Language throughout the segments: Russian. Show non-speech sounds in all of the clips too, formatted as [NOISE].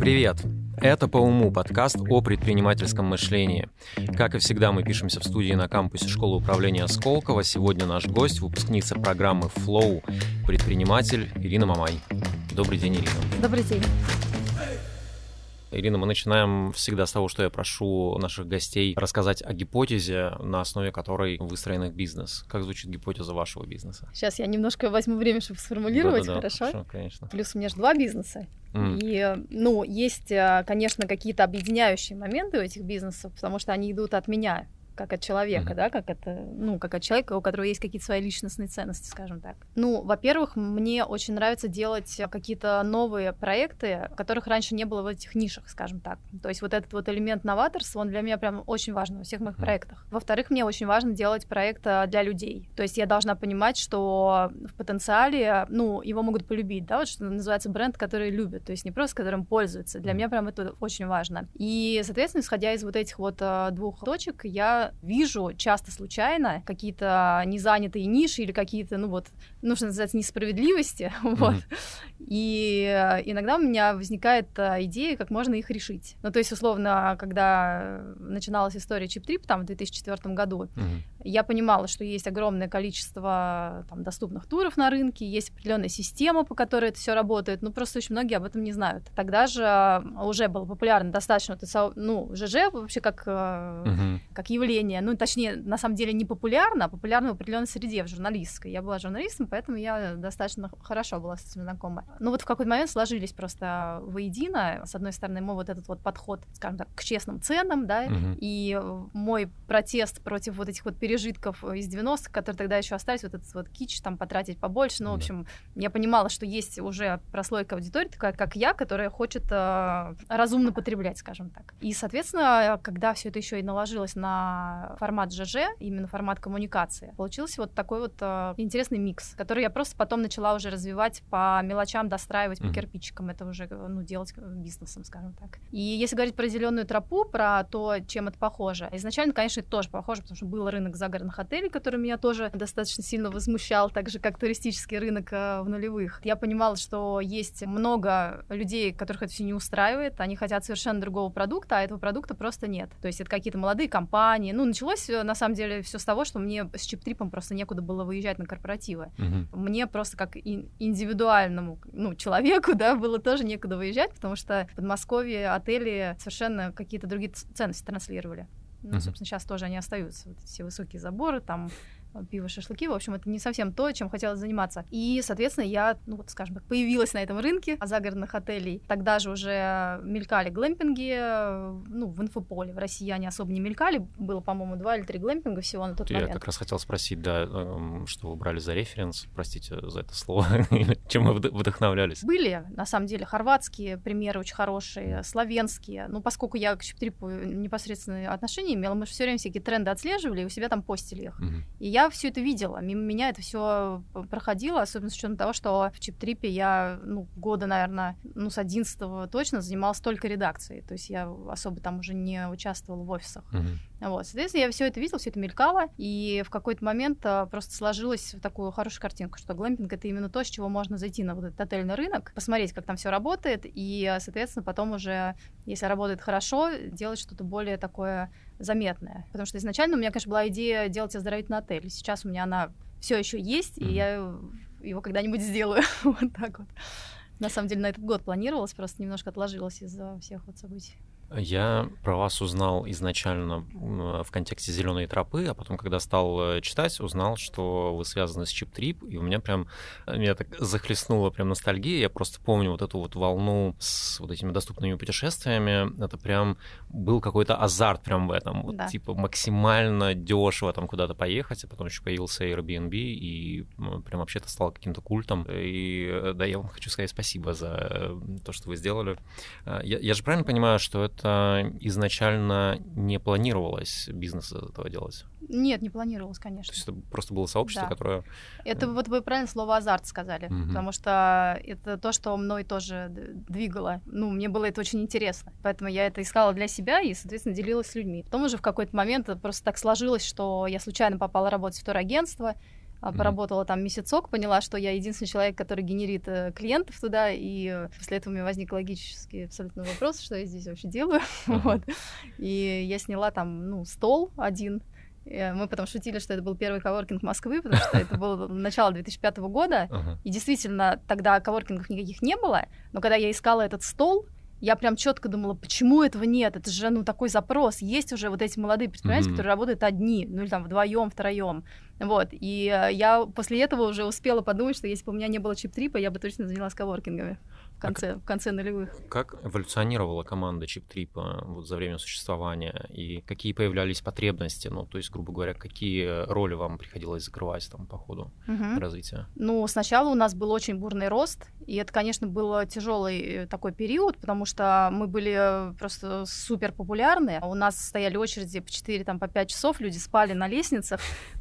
Привет! Это «По уму» подкаст о предпринимательском мышлении. Как и всегда, мы пишемся в студии на кампусе школы управления Сколково. Сегодня наш гость, выпускница программы Flow, предприниматель Ирина Мамай. Добрый день, Ирина. Добрый день. Ирина, мы начинаем всегда с того, что я прошу наших гостей рассказать о гипотезе, на основе которой выстроен их бизнес. Как звучит гипотеза вашего бизнеса? Сейчас я немножко возьму время, чтобы сформулировать, Да-да-да, хорошо? хорошо, конечно. Плюс у меня же два бизнеса. И, ну, есть, э, конечно, какие-то объединяющие моменты у этих бизнесов, потому что они идут от меня, как от человека, Мгм. да, как это, ну, как от человека, у которого есть какие-то свои личностные ценности, скажем так. Ну, во-первых, мне очень нравится делать какие-то новые проекты, которых раньше не было в этих нишах, скажем так. То есть вот этот вот элемент новаторства, он для меня прям очень важен во всех моих Мгм. проектах. Во-вторых, мне очень важно делать проект а, для людей. То есть я должна понимать, что в потенциале, ну, его могут полюбить, да, вот что называется бренд, который любят, то есть не просто которым пользуются. Для Мгм. меня прям это очень важно. И, соответственно, исходя из вот этих вот а, двух точек, я вижу часто случайно какие-то незанятые ниши или какие-то, ну вот, ну, что называется, несправедливости, [LAUGHS] вот. И э, иногда у меня возникает э, идея, как можно их решить. Ну, то есть, условно, когда начиналась история чип-трип, там, в 2004 году, Мгм. я понимала, что есть огромное количество там, доступных туров на рынке, есть определенная система, по которой это все работает, ну просто очень многие об этом не знают. Тогда же э, уже было популярно достаточно, ну, ЖЖ вообще как, Мгм. как явление, ну точнее, на самом деле не популярно, а популярно в определенной среде, в журналистской. Я была журналистом, поэтому я достаточно хорошо была с этим знакома. Ну вот в какой-то момент сложились просто воедино, с одной стороны, мой вот этот вот подход, скажем так, к честным ценам, да, Мгм. и мой протест против вот этих вот пережитков из 90-х, которые тогда еще остались, вот этот вот кич, там, потратить побольше. Ну, в общем, я понимала, что есть уже прослойка аудитории, такая, как я, которая хочет э, разумно потреблять, скажем так. И, соответственно, когда все это еще и наложилось на формат ЖЖ, именно формат коммуникации, получился вот такой вот э, интересный микс, который я просто потом начала уже развивать по мелочам, достраивать по Мгм. кирпичикам, это уже, э, ну, делать э, бизнесом, скажем так. И если говорить про зеленую тропу, про то, чем это похоже, изначально, конечно, это тоже похоже, потому что был рынок загородных отелей, который меня тоже достаточно сильно возмущал, так же, как туристический рынок э, в нулевых. Я понимала, что есть много людей, которых это все не устраивает, они хотят совершенно другого продукта, а этого продукта просто нет. То есть это какие-то молодые компании. Ну, началось, э, на самом деле, все с того, что мне с чип-трипом просто некуда было выезжать на корпоративы Мгм. мне просто как ин- индивидуальному ну, человеку, [LAUGHS] да, было тоже некуда выезжать, потому что в Подмосковье отели совершенно какие-то другие ценности транслировали. Ну, Мгм. собственно, сейчас тоже они остаются. Вот все высокие заборы, там пиво, шашлыки. В общем, это не совсем то, чем хотелось заниматься. И, соответственно, я, ну вот, скажем так, появилась на этом рынке загородных отелей. Тогда же уже мелькали глэмпинги, э, ну, в инфополе. В России они особо не мелькали. Было, по-моему, два или три глэмпинга всего на тот Я момент. как раз хотел спросить, да, эм, что вы брали за референс, простите за это слово, [LAUGHS] чем вы вд- вдохновлялись? Были, на самом деле, хорватские примеры очень хорошие, славянские. Ну, поскольку я к чип-трипу непосредственные отношения имела, мы же все время всякие тренды отслеживали и у себя там постили их. И я все это видела. Мимо меня это все проходило, особенно с учетом того, что в чип-трипе я, ну, года, наверное, ну, с 11 точно занималась только редакцией. То есть я особо там уже не участвовала в офисах. Мгм. Вот, соответственно, я все это видела, все это мелькало, и в какой-то момент а, просто сложилось в такую хорошую картинку, что глэмпинг это именно то, с чего можно зайти на вот этот отельный рынок, посмотреть, как там все работает, и, а, соответственно, потом уже, если работает хорошо, делать что-то более такое заметное. Потому что изначально у меня, конечно, была идея делать оздоровительный отель. Сейчас у меня она все еще есть, и я его когда-нибудь сделаю. [LAUGHS] вот так вот. На самом деле на этот год планировалось, просто немножко отложилось из-за всех вот событий. Я про вас узнал изначально в контексте зеленой тропы, а потом, когда стал э, читать, узнал, что вы связаны с чип-трип, и у меня прям э, меня так захлестнула прям ностальгия. Я просто помню вот эту вот волну с вот этими доступными путешествиями. Это прям был какой-то азарт прям в этом. Вот, Да. типа максимально дешево там куда-то поехать, а потом еще появился Airbnb, и прям вообще это стало каким-то культом. И э, да, я вам хочу сказать спасибо за то, что вы сделали. Я, я же правильно понимаю, что это изначально не планировалось бизнес из этого делать? Нет, не планировалось, То конечно. есть это просто было сообщество, Да. которое... Это вот вы правильно слово азарт сказали, Мгм. потому что это то, что мной тоже двигало. Ну, мне было это очень интересно. Поэтому я это искала для себя и, соответственно, делилась с людьми. Потом уже в какой-то момент это просто так сложилось, что я случайно попала работать в турагентство. Mm-hmm. поработала там месяцок, поняла, что я единственный человек, который генерит э, клиентов туда, и после этого у меня возник логический абсолютно вопрос, что я здесь вообще делаю, [LAUGHS] вот. И я сняла там, ну, стол один, э, мы потом шутили, что это был первый коворкинг Москвы, потому что это было [LAUGHS] начало 2005 года. Uh-huh. И действительно, тогда коворкингов никаких не было. Но когда я искала этот стол, я прям четко думала, почему этого нет? Это же ну такой запрос. Есть уже вот эти молодые предприниматели, mm-hmm. которые работают одни, ну или там вдвоем, втроем. Вот. И э, я после этого уже успела подумать, что если бы у меня не было чип-трипа, я бы точно занялась коворкингами в конце, а в конце нулевых. Как эволюционировала команда чип-трипа вот за время существования? И какие появлялись потребности? Ну, то есть, грубо говоря, какие роли вам приходилось закрывать там по ходу угу. развития? Ну, сначала у нас был очень бурный рост, и это, конечно, был тяжелый э, такой период, потому что мы были просто супер популярны. У нас стояли очереди по 4, там, по 5 часов, люди спали на лестницах,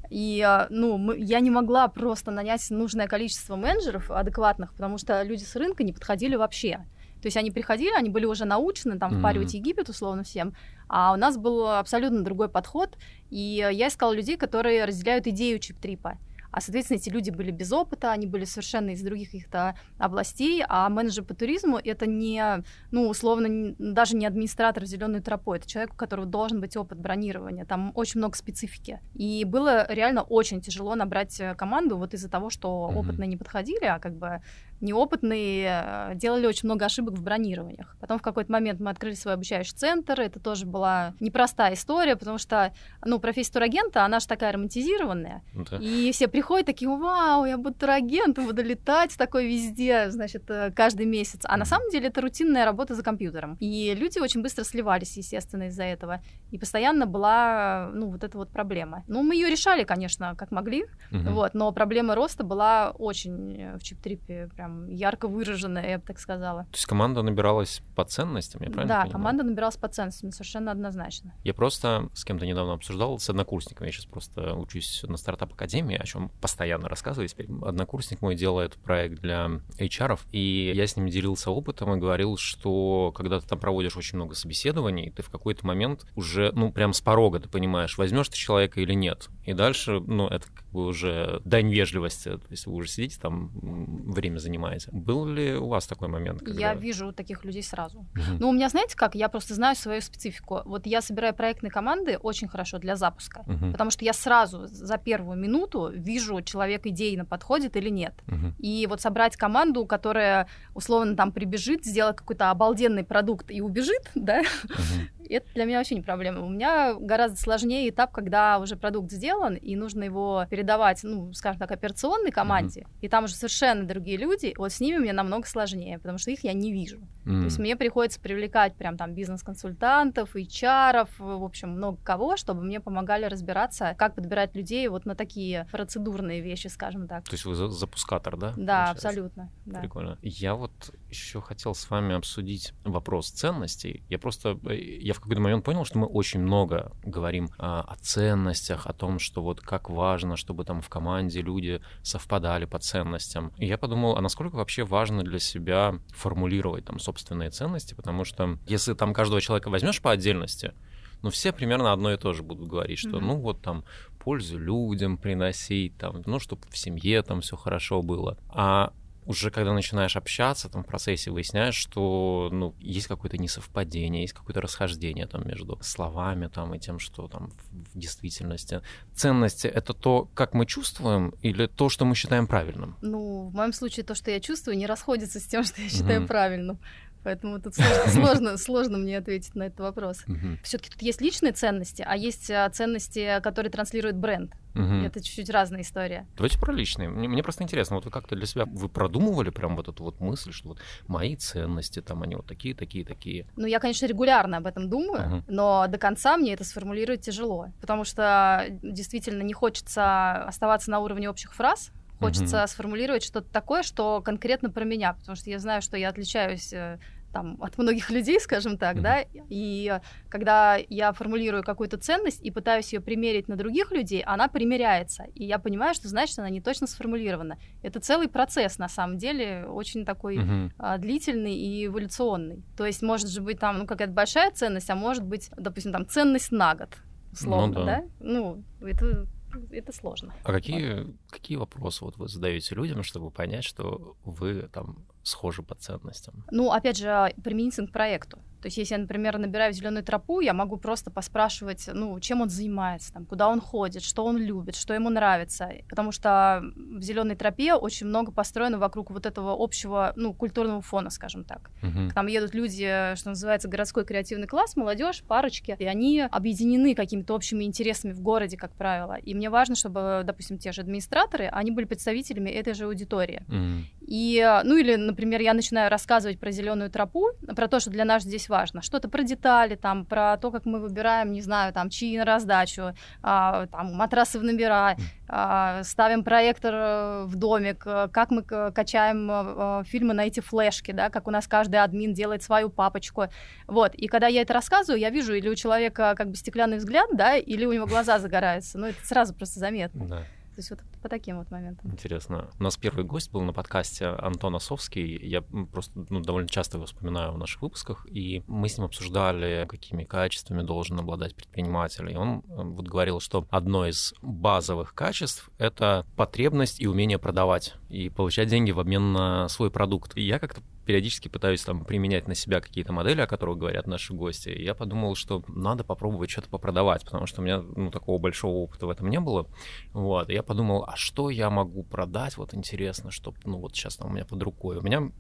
и, а, ну, мы, я не могла просто нанять нужное количество менеджеров адекватных, потому что люди с рынка не подходили вообще. То есть они приходили, они были уже научены, там, впаривать mm-hmm. Египет, условно, всем, а у нас был абсолютно другой подход, и я искала людей, которые разделяют идею чип-трипа. А, соответственно, эти люди были без опыта, они были совершенно из других каких-то областей, а менеджер по туризму — это не, ну, условно, даже не администратор зеленой тропой, это человек, у которого должен быть опыт бронирования, там очень много специфики. И было реально очень тяжело набрать э, команду вот из-за того, что mm-hmm. опытные не подходили, а как бы неопытные э, делали очень много ошибок в бронированиях. Потом в какой-то момент мы открыли свой обучающий центр. Это тоже была непростая история, потому что, ну, профессия турагента, она же такая романтизированная. Да. И все приходят такие, вау, я буду турагентом, буду летать такой везде, значит, э, каждый месяц. А на самом деле это рутинная работа за компьютером. И люди очень быстро сливались, естественно, из-за этого. И постоянно была, ну, вот эта вот проблема. Ну, мы ее решали, конечно, как могли, угу. вот, но проблема роста была очень э, в чип-трипе прям прям ярко выраженная, я бы так сказала. То есть команда набиралась по ценностям, я правильно Да, понимаю? команда набиралась по ценностям, совершенно однозначно. Я просто с кем-то недавно обсуждал, с однокурсником, я сейчас просто учусь на стартап-академии, о чем постоянно рассказываю теперь. Однокурсник мой делает проект для HR, и я с ним делился опытом и говорил, что когда ты там проводишь очень много собеседований, ты в какой-то момент уже, ну, прям с порога ты понимаешь, возьмешь ты человека или нет. И дальше, ну, это как бы уже дань вежливости, то есть вы уже сидите там, время занимаете, занимаете. Был ли у вас такой момент? Когда... Я вижу таких людей сразу. Угу. Ну, у меня, знаете как, я просто знаю свою специфику. Вот я собираю проектные команды очень хорошо для запуска, угу. потому что я сразу за первую минуту вижу, человек идейно подходит или нет. Угу. И вот собрать команду, которая условно там прибежит, сделает какой-то обалденный продукт и убежит, [LAUGHS] да, угу это для меня вообще не проблема. У меня гораздо сложнее этап, когда уже продукт сделан, и нужно его передавать, ну, скажем так, операционной команде, mm-hmm. и там уже совершенно другие люди, вот с ними мне намного сложнее, потому что их я не вижу. Mm-hmm. То есть мне приходится привлекать прям там бизнес-консультантов, HR, в общем, много кого, чтобы мне помогали разбираться, как подбирать людей вот на такие процедурные вещи, скажем так. То есть вы запускатор, да? Да, получается? абсолютно. Да. Прикольно. Я вот еще хотел с вами обсудить вопрос ценностей. Я просто, э, я в какой-то момент понял, что мы очень много говорим а, о ценностях, о том, что вот как важно, чтобы там в команде люди совпадали по ценностям. И я подумал, а насколько вообще важно для себя формулировать там собственные ценности, потому что если там каждого человека возьмешь по отдельности, ну, все примерно одно и то же будут говорить, что, mm-hmm. ну, вот там пользу людям приносить, там, ну, чтобы в семье там все хорошо было. А уже когда начинаешь общаться, там в процессе выясняешь, что ну, есть какое-то несовпадение, есть какое-то расхождение там между словами там, и тем, что там в, действительности. Ценности — это то, как мы чувствуем, или то, что мы считаем правильным? Ну, в моем случае то, что я чувствую, не расходится с тем, [LAUGHS] что я считаю mm-hmm. правильным. Поэтому тут [LAUGHS] сложно, сложно, сложно мне ответить на этот вопрос. Uh-huh. Все-таки тут есть личные ценности, а есть а, ценности, которые транслирует бренд. Uh-huh. Это чуть-чуть разная история. Давайте про личные. Мне, мне просто интересно, вот вы как-то для себя вы продумывали прям вот эту вот мысль, что вот мои ценности там они вот такие, такие, такие. Ну я, конечно, регулярно об этом думаю, uh-huh. но до конца мне это сформулировать тяжело, потому что действительно не хочется оставаться на уровне общих фраз, Хочется mm-hmm. сформулировать что-то такое, что конкретно про меня, потому что я знаю, что я отличаюсь э, там, от многих людей, скажем так, mm-hmm. да, и когда я формулирую какую-то ценность и пытаюсь ее примерить на других людей, она примеряется, и я понимаю, что значит она не точно сформулирована. Это целый процесс, на самом деле, очень такой mm-hmm. а, длительный и эволюционный. То есть может же быть там ну, какая-то большая ценность, а может быть, допустим, там ценность на год, условно, ну, да. да? Ну, это это сложно. А какие, вот. какие вопросы вот вы задаете людям, чтобы понять, что вы там схожи по ценностям? Ну, опять же, применительно к проекту. То есть, если я, например, набираю зеленую тропу, я могу просто поспрашивать, ну, чем он занимается, там, куда он ходит, что он любит, что ему нравится. Потому что в зеленой тропе очень много построено вокруг вот этого общего, ну, культурного фона, скажем так. Uh-huh. Там едут люди, что называется, городской креативный класс, молодежь, парочки, и они объединены какими-то общими интересами в городе, как правило. И мне важно, чтобы, допустим, те же администраторы, они были представителями этой же аудитории. Uh-huh. И, ну, или, например, я начинаю рассказывать про зеленую тропу, про то, что для нас здесь важно. Что-то про детали, там, про то, как мы выбираем, не знаю, там, чьи на раздачу, а, там, матрасы в номера, а, ставим проектор э, в домик, э, как мы качаем а, фильмы на эти флешки, да, как у нас каждый админ делает свою папочку. Вот. И когда я это рассказываю, я вижу, или у человека как бы стеклянный взгляд, да, или у него глаза загораются. Ну, это сразу просто заметно. Да. То есть вот по таким вот моментам. Интересно. У нас первый гость был на подкасте Антон Осовский. Я просто ну, довольно часто его вспоминаю в наших выпусках. И мы с ним обсуждали, какими качествами должен обладать предприниматель. И он э, вот говорил, что одно из базовых качеств — это потребность и умение продавать и получать деньги в обмен на свой продукт. И я как-то периодически пытаюсь там применять на себя какие-то модели, о которых говорят наши гости. И я подумал, что надо попробовать что-то попродавать, потому что у меня ну, такого большого опыта в этом не было. Вот. И я подумал, а что я могу продать? Вот интересно, чтобы, ну вот сейчас там у меня под рукой. У меня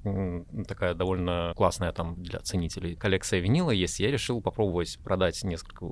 такая довольно классная там для ценителей коллекция винила есть. Я решил попробовать продать несколько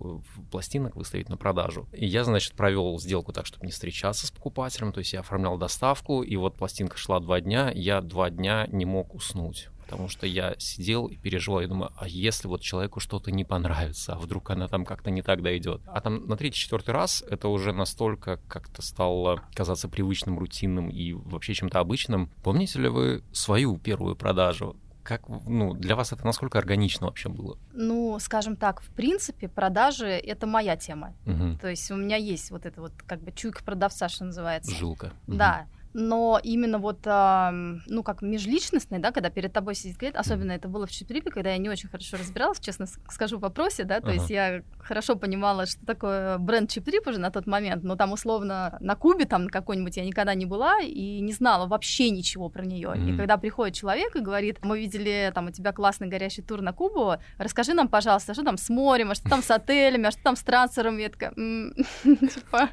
пластинок, выставить на продажу. И я, значит, провел сделку так, чтобы не встречаться с покупателем. То есть я оформлял доставку, и вот пластинка шла два дня. Я два дня не мог уснуть потому что я сидел и переживал, я думаю, а если вот человеку что-то не понравится, а вдруг она там как-то не так дойдет. А там на третий-четвертый раз это уже настолько как-то стало казаться привычным, рутинным и вообще чем-то обычным. Помните ли вы свою первую продажу? как, ну, для вас это насколько органично вообще было? Ну, скажем так, в принципе, продажи — это моя тема. Угу. То есть у меня есть вот это вот как бы чуйка продавца, что называется. Жилка. Да. Угу но именно вот, ну, как межличностный, да, когда перед тобой сидит клиент, особенно это было в Читрипе, когда я не очень хорошо разбиралась, честно скажу в вопросе, да, то ага. есть я хорошо понимала, что такое бренд Чип-Трип уже на тот момент, но там условно на Кубе там какой-нибудь я никогда не была и не знала вообще ничего про нее. Mm-hmm. И когда приходит человек и говорит, мы видели там у тебя классный горящий тур на Кубу, расскажи нам, пожалуйста, что там с морем, а что там с отелями, а что там с трансфером, я такая, [LAUGHS] типа,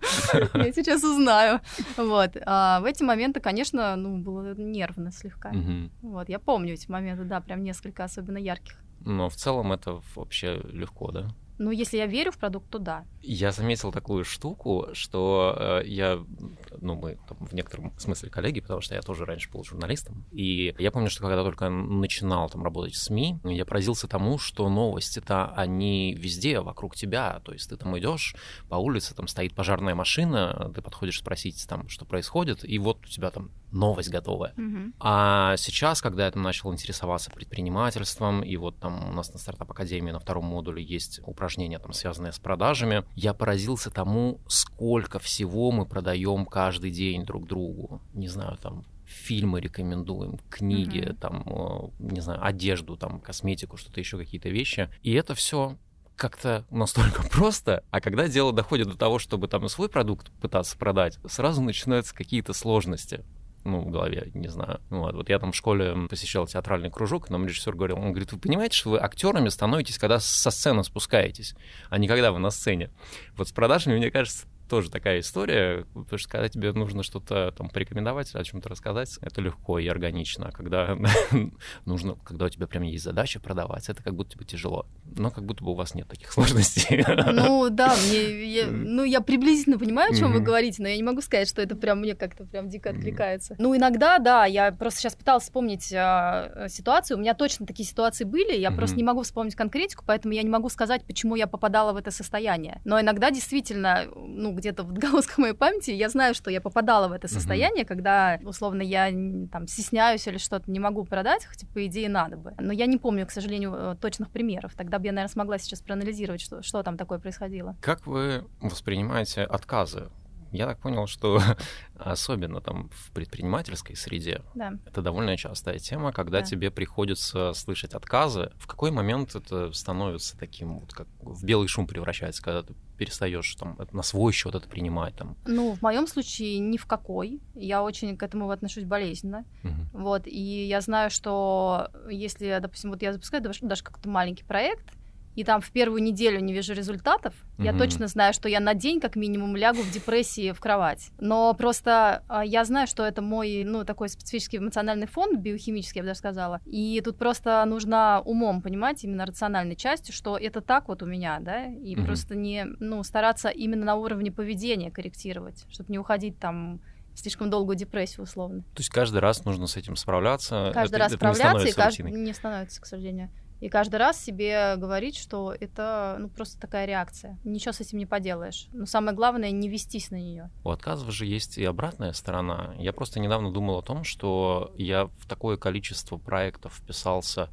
я сейчас узнаю. Вот. А в эти моменты, конечно, ну, было нервно слегка. Вот, я помню эти моменты, да, прям несколько особенно ярких. Но в целом это вообще легко, да? Ну, если я верю в продукт, то да. Я заметил такую штуку, что э, я, ну, мы там, в некотором смысле коллеги, потому что я тоже раньше был журналистом. И я помню, что когда только начинал там работать в СМИ, я поразился тому, что новости-то, они везде вокруг тебя. То есть ты там идешь по улице, там стоит пожарная машина, ты подходишь спросить там, что происходит, и вот у тебя там новость готовая. Угу. А сейчас, когда я там начал интересоваться предпринимательством, и вот там у нас на стартап академии на втором модуле есть упражнения, там, связанные с продажами, я поразился тому, сколько всего мы продаем каждый день друг другу. Не знаю, там, фильмы рекомендуем, книги, mm там, э, не знаю, одежду, там, косметику, что-то еще, какие-то вещи. И это все как-то настолько [LAUGHS] просто, а когда дело доходит до того, чтобы там свой продукт пытаться продать, сразу начинаются какие-то сложности ну, в голове, не знаю. Ну, вот, вот я там в школе посещал театральный кружок, нам режиссер говорил, он говорит, вы понимаете, что вы актерами становитесь, когда со сцены спускаетесь, а не когда вы на сцене. Вот с продажами, мне кажется, тоже такая история, потому что когда тебе нужно что-то там порекомендовать, о чем-то рассказать, это легко и органично. А когда [LAUGHS] нужно, когда у тебя прям есть задача продавать, это как будто бы тяжело. Но как будто бы у вас нет таких [LAUGHS] сложностей. Ну да, мне, я, ну я приблизительно понимаю, о чем вы говорите, но я не могу сказать, что это прям мне как-то прям дико откликается. Ну иногда, да, я просто сейчас пыталась вспомнить а, ситуацию, у меня точно такие ситуации были, я просто не могу вспомнить конкретику, поэтому я не могу сказать, почему я попадала в это состояние. Но иногда действительно, ну где-то в отголосках моей памяти, я знаю, что я попадала в это состояние, uh-huh. когда, условно, я там стесняюсь или что-то не могу продать, хотя, по идее, надо бы. Но я не помню, к сожалению, э, точных примеров. Тогда бы я, наверное, смогла сейчас проанализировать, что, что там такое происходило. Как вы воспринимаете отказы Я так понял, что [LAUGHS] особенно там в предпринимательской среде да. это довольно частая тема, когда Да. тебе приходится слышать отказы. В какой момент это становится таким, вот как в белый шум превращается, когда ты перестаешь там на свой счет это принимать там? Ну, в моем случае ни в какой. Я очень к этому отношусь болезненно. Мгм. Вот, и я знаю, что если, допустим, вот я запускаю даже, даже какой-то маленький проект, и там в первую неделю не вижу результатов, я Мгм. точно знаю, что я на день как минимум лягу в депрессии в кровать. Но просто а, я знаю, что это мой, ну, такой специфический эмоциональный фон, биохимический, я бы даже сказала. И тут просто нужно умом понимать, именно рациональной частью, что это так вот у меня, да, и Мгм. просто не, ну, стараться именно на уровне поведения корректировать, чтобы не уходить там слишком долгую депрессию условно. То есть каждый раз нужно с этим справляться. Каждый это, раз это не справляться, и становится каждый не становится, к сожалению. И каждый раз себе говорить, что это ну, просто такая реакция. Ничего с этим не поделаешь. Но самое главное не вестись на нее. У отказов же есть и обратная сторона. Я просто недавно думал о том, что я в такое количество проектов вписался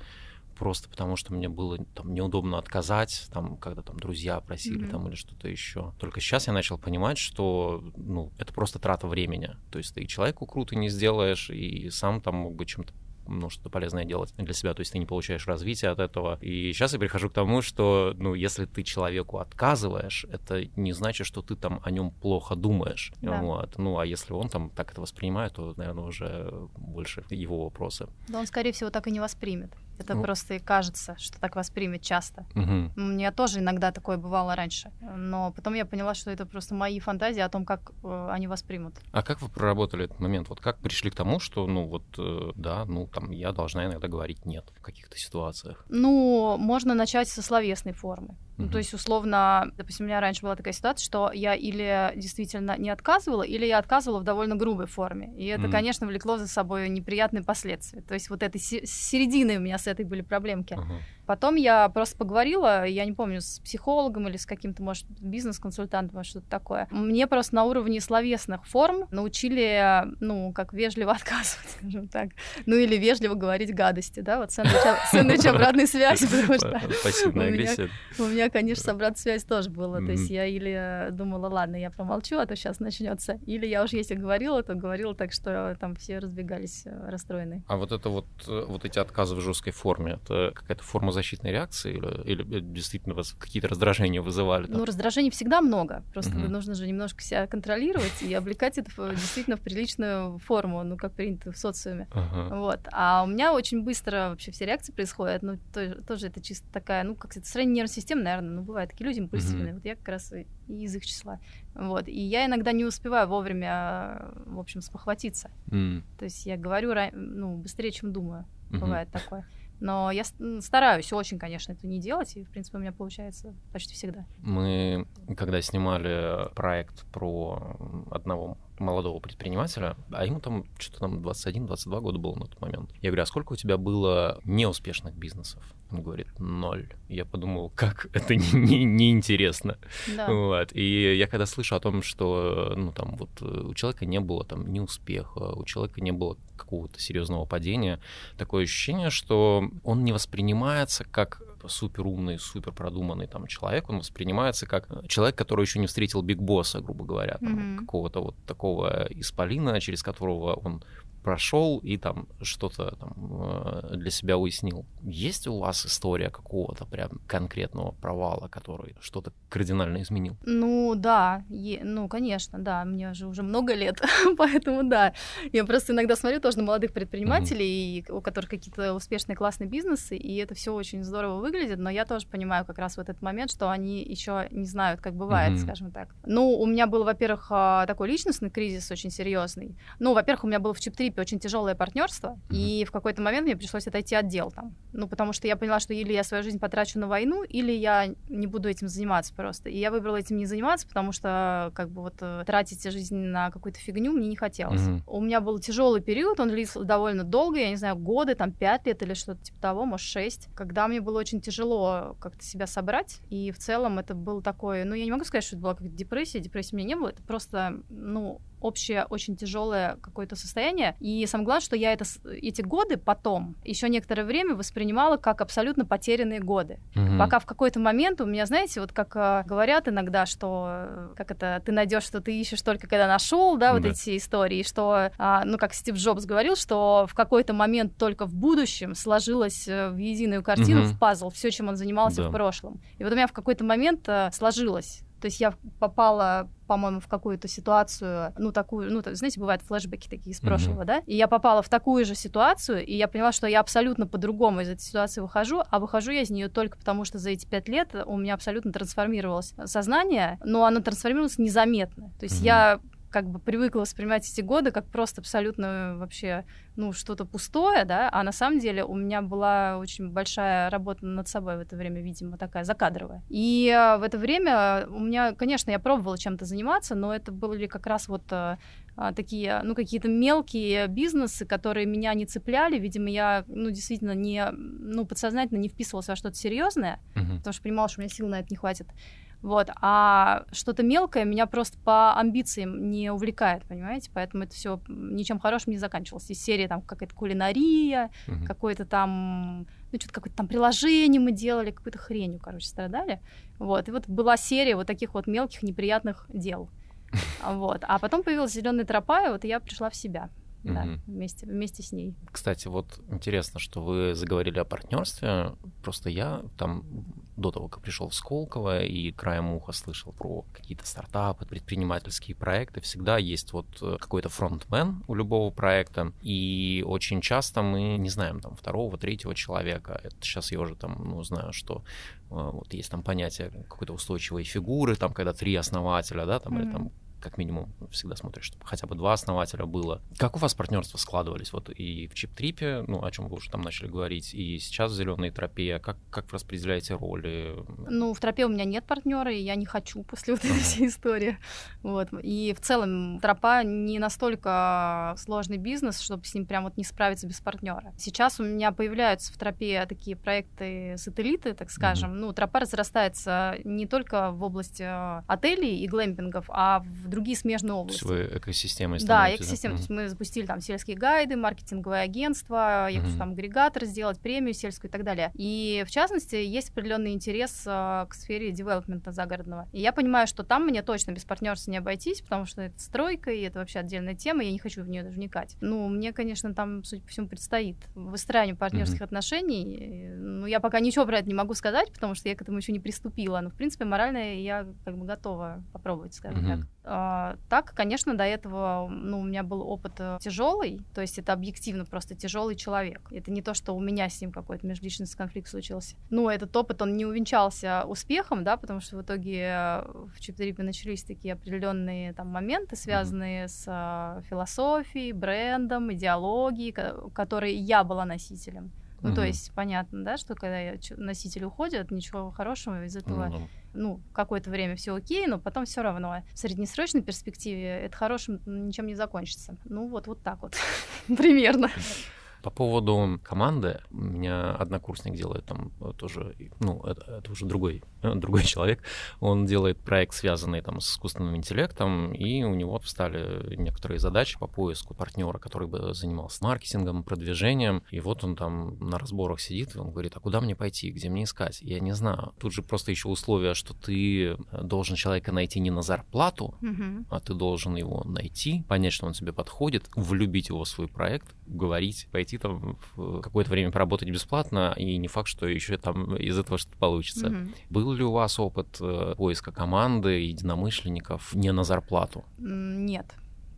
просто потому, что мне было там неудобно отказать, там, когда там друзья просили Мгм. там или что-то еще. Только сейчас я начал понимать, что ну, это просто трата времени. То есть ты и человеку круто не сделаешь, и сам там мог бы чем-то ну, что-то полезное делать для себя, то есть ты не получаешь развития от этого. И сейчас я прихожу к тому, что, ну, если ты человеку отказываешь, это не значит, что ты там о нем плохо думаешь. Да. Вот. Ну, а если он там так это воспринимает, то, наверное, уже больше его вопросы. Да он, скорее всего, так и не воспримет. Это Ну. просто и кажется, что так воспримет часто. Мгм. У меня тоже иногда такое бывало раньше. Но потом я поняла, что это просто мои фантазии о том, как э, они воспримут. А как вы проработали этот момент? Вот как пришли к тому, что, ну, вот, э, да, ну, там, я должна иногда говорить «нет» в каких-то ситуациях? Ну, можно начать со словесной формы. Ну, то есть, условно, допустим, у меня раньше была такая ситуация, что я или действительно не отказывала, или я отказывала в довольно грубой форме. И это, Мгм. конечно, влекло за собой неприятные последствия. То есть вот этой середины у меня с этой были проблемки. Ага. Потом я просто поговорила, я не помню, с психологом или с каким-то, может, бизнес-консультантом, может, что-то такое. Мне просто на уровне словесных форм научили, ну, как вежливо [LAUGHS] отказывать, скажем так. Ну, или вежливо говорить гадости, да, вот сэндвич, сэндвич обратной связи, потому что Пассивная у меня- агрессия. у меня, конечно, с обратной связь тоже было. То есть я или думала, ладно, я промолчу, а то сейчас начнется. Или я уж если говорила, то говорила так, что там все разбегались э, расстроенные. А вот это вот, э, вот эти отказы в жесткой форме, это какая-то форма защитной реакции или, или это действительно вас какие-то раздражения вызывали? там? Ну, раздражений всегда много. Просто Мгм. нужно же немножко себя контролировать и облекать это в- действительно в приличную форму, ну, как принято в социуме. Ага. Вот. А у меня очень быстро вообще все реакции происходят. Ну, то- тоже это чисто такая, ну, как это, средняя нервная система, наверное. Ну, бывают такие люди импульсивные. Вот я как раз и из их числа. Вот. И я иногда не успеваю вовремя, в общем, спохватиться. То есть я говорю ну, быстрее, чем думаю. Бывает такое. Но я стараюсь очень, конечно, это не делать, и, в принципе, у меня получается почти всегда. Мы, когда снимали проект про одного молодого предпринимателя, а ему там что-то там 21-22 года было на тот момент. Я говорю, а сколько у тебя было неуспешных бизнесов? Он говорит, ноль. Я подумал, как [LAUGHS] это неинтересно. Не, неинтересно. Да. Вот. И я когда слышу о том, что ну, там, вот, э, у человека не было там, ни успеха, у человека не было какого-то серьезного падения, такое ощущение, что он не воспринимается как супер умный, супер продуманный там человек, он воспринимается как человек, который еще не встретил Биг Босса, грубо говоря, там, Мгм. какого-то вот такого исполина, через которого он прошел и там что-то там э, для себя уяснил. Есть у вас история какого-то прям конкретного провала, который что-то кардинально изменил? Ну да, е- ну конечно, да, мне же уже много лет, [LAUGHS] поэтому да. Я просто иногда смотрю тоже на молодых предпринимателей, и у которых какие-то успешные классные бизнесы, и это все очень здорово выглядит, но я тоже понимаю как раз в этот момент, что они еще не знают, как бывает, Мгм. скажем так. Ну, у меня был, во-первых, а, такой личностный кризис очень серьезный. Ну, во-первых, у меня было в Чип-трипе очень тяжелое партнерство, и в какой-то момент мне пришлось отойти от дел там. Ну, потому что я поняла, что или я свою жизнь потрачу на войну, или я не буду этим заниматься просто. И я выбрала этим не заниматься, потому что как бы вот э, тратить жизнь на какую-то фигню мне не хотелось. Мгм. У меня был тяжелый период, он длился довольно долго, я не знаю, годы, там пять лет или что-то типа того, может шесть, когда мне было очень тяжело как-то себя собрать, и в целом это был такой, ну я не могу сказать, что это была какая-то депрессия, депрессии у меня не было, это просто, ну, общее очень тяжелое какое-то состояние. И самое главное, что я это, эти годы потом еще некоторое время воспринимала как абсолютно потерянные годы. Угу. Пока в какой-то момент у меня, знаете, вот как э, говорят иногда, что э, как это ты найдешь, что ты ищешь только когда нашел, да, вот да. эти истории, что, а, ну, как Стив Джобс говорил, что в какой-то момент только в будущем сложилось э, в единую картину, угу. в пазл, все, чем он занимался да. в прошлом. И вот у меня в какой-то момент сложилось то есть я попала, по-моему, в какую-то ситуацию, ну, такую, ну, знаете, бывают флешбеки такие из прошлого, mm-hmm. да, и я попала в такую же ситуацию, и я поняла, что я абсолютно по-другому из этой ситуации выхожу, а выхожу я из нее только потому, что за эти пять лет у меня абсолютно трансформировалось сознание, но оно трансформировалось незаметно. То есть mm-hmm. я как бы привыкла воспринимать эти годы как просто абсолютно вообще, ну, что-то пустое, да, а на самом деле у меня была очень большая работа над собой в это время, видимо, такая закадровая. И э, в это время у меня, конечно, я пробовала чем-то заниматься, но это были как раз вот э, а, такие, ну, какие-то мелкие бизнесы, которые меня не цепляли. Видимо, я, ну, действительно не, ну, подсознательно не вписывалась во что-то серьезное, uh-huh. потому что понимала, что у меня сил на это не хватит. Вот, а что-то мелкое меня просто по амбициям не увлекает, понимаете? Поэтому это все ничем хорошим не заканчивалось. Из серии там какая-то кулинария, uh-huh. какое-то там, ну, что-то какое-то там приложение мы делали, какой-то хренью, короче, страдали. Вот, и вот была серия вот таких вот мелких неприятных дел. [LAUGHS] Вот. А потом появилась зеленая тропа, и вот я пришла в себя. Да, угу. вместе, вместе с ней. Кстати, вот интересно, что вы заговорили о партнерстве. Просто я там до того, как пришел в Сколково и краем уха слышал про какие-то стартапы, предпринимательские проекты, всегда есть вот э, какой-то фронтмен у любого проекта, и очень часто мы не знаем там второго, третьего человека. Это сейчас я уже там, ну, знаю, что э, вот есть там понятие какой-то устойчивой фигуры, там, когда три основателя, да, там, mm-hmm. или там как минимум всегда смотришь, чтобы хотя бы два основателя было. Как у вас партнерства складывались? Вот и в чип-трипе, ну, о чем вы уже там начали говорить, и сейчас в зеленой тропе. Как, как вы распределяете роли? Ну, в тропе у меня нет партнера, и я не хочу [LAUGHS] после вот этой всей истории. Вот. И в целом тропа не настолько сложный бизнес, чтобы с ним прям вот не справиться без партнера. Сейчас у меня появляются в тропе такие проекты сателлиты, так скажем. Mm-hmm. Ну, тропа разрастается не только в области э, отелей и глэмпингов, а в другие смежные области. Вы экосистемой Да, экосистема. Да? То есть мы запустили там сельские гайды, маркетинговое агентство, я хочу там агрегатор сделать, премию сельскую и так далее. И в частности есть определенный интерес э, к сфере девелопмента загородного. И я понимаю, что там мне точно без партнерства не обойтись, потому что это стройка, и это вообще отдельная тема, я не хочу в нее даже вникать. Ну, мне, конечно, там, судя по всему, предстоит выстраивание партнерских mm-hmm. отношений. Ну, я пока ничего про это не могу сказать, потому что я к этому еще не приступила. Но, в принципе, морально я как бы готова попробовать, скажем mm-hmm. так. А, так, конечно, до этого ну, у меня был опыт э, тяжелый, то есть это объективно просто тяжелый человек. Это не то, что у меня с ним какой-то межличностный конфликт случился. Но этот опыт, он не увенчался успехом, да, потому что в итоге э, в Чиптерипе начались такие определенные там моменты, связанные с э, философией, брендом, идеологией, которые я была носителем. Ну, угу. то есть понятно, да, что когда носитель уходит, ничего хорошего из этого, угу. ну, какое-то время все окей, но потом все равно в среднесрочной перспективе это хорошим ничем не закончится. Ну, вот, вот так вот [LAUGHS] примерно. По поводу команды, у меня однокурсник делает там тоже, ну, это, это уже другой, другой человек, он делает проект, связанный там с искусственным интеллектом, и у него встали некоторые задачи по поиску партнера, который бы занимался маркетингом, продвижением, и вот он там на разборах сидит, и он говорит, а куда мне пойти, где мне искать? Я не знаю. Тут же просто еще условие, что ты должен человека найти не на зарплату, mm-hmm. а ты должен его найти, понять, что он тебе подходит, влюбить его в свой проект, говорить, пойти пойти там какое-то время поработать бесплатно, и не факт, что еще там из этого что-то получится. Mm-hmm. Был ли у вас опыт э, поиска команды, единомышленников не на зарплату? Нет,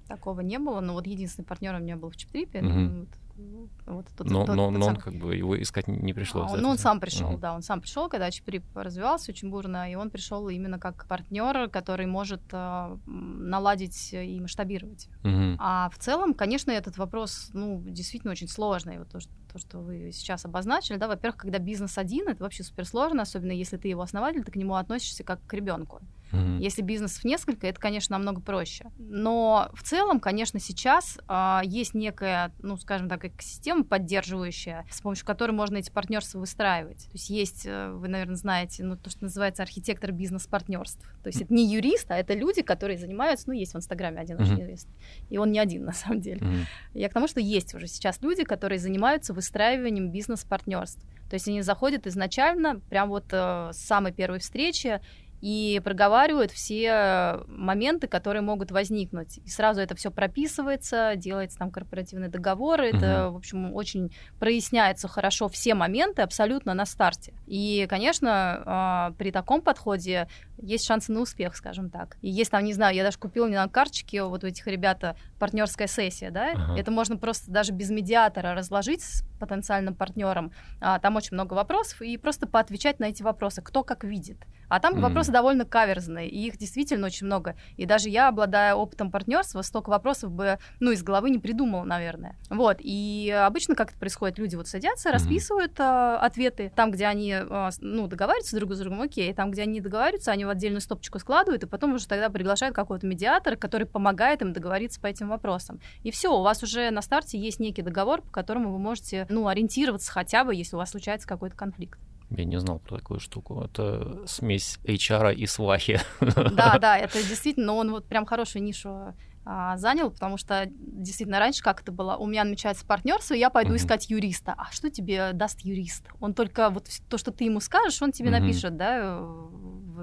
такого не было. Но вот единственный партнер у меня был в Чиптрипе. Mm-hmm. Вот тот, но, тот но, но он как бы его искать не пришлось. А, ну, он сам пришел, uh-huh. да, он сам пришел, когда Чиприп развивался очень бурно, и он пришел именно как партнер, который может э, наладить и масштабировать. Uh-huh. А в целом, конечно, этот вопрос, ну, действительно очень сложный. Вот то, что то, что вы сейчас обозначили, да, во-первых, когда бизнес один, это вообще суперсложно, особенно если ты его основатель, ты к нему относишься как к ребенку. Mm-hmm. Если бизнесов несколько, это, конечно, намного проще. Но в целом, конечно, сейчас а, есть некая, ну, скажем так, экосистема поддерживающая, с помощью которой можно эти партнерства выстраивать. То есть есть, э, вы, наверное, знаете, ну, то, что называется архитектор бизнес-партнерств. То есть mm-hmm. это не юрист, а это люди, которые занимаются, ну, есть в Инстаграме один mm-hmm. очень юрист, и он не один на самом деле. Mm-hmm. Я к тому, что есть уже сейчас люди, которые занимаются выстраиванием бизнес-партнерств. То есть они заходят изначально, прям вот э, с самой первой встречи, и проговаривают все моменты, которые могут возникнуть. И сразу это все прописывается, делается там корпоративный договор, это, угу. в общем, очень проясняется хорошо все моменты абсолютно на старте. И, конечно, а, при таком подходе есть шансы на успех, скажем так. И есть там, не знаю, я даже купила не на карточке вот у этих ребята партнерская сессия, да, ага. это можно просто даже без медиатора разложить с потенциальным партнером. А, там очень много вопросов и просто поотвечать на эти вопросы, кто как видит. А там mm. вопросы довольно каверзные, и их действительно очень много. И даже я, обладая опытом партнерства, столько вопросов бы, ну, из головы не придумала, наверное. Вот, и обычно как это происходит? Люди вот садятся, расписывают mm. э, ответы. Там, где они, э, ну, договариваются друг с другом, окей. Там, где они не договариваются, они в отдельную стопочку складывают, и потом уже тогда приглашают какого-то медиатора, который помогает им договориться по этим вопросам. И все, у вас уже на старте есть некий договор, по которому вы можете, ну, ориентироваться хотя бы, если у вас случается какой-то конфликт. Я не знал про такую штуку. Это смесь HR и свахи. Да, да, [LAUGHS] это действительно, но он вот прям хорошую нишу а, занял, потому что действительно раньше как это было, у меня намечается партнерство, я пойду uh-huh. искать юриста. А что тебе даст юрист? Он только вот то, что ты ему скажешь, он тебе uh-huh. напишет, да,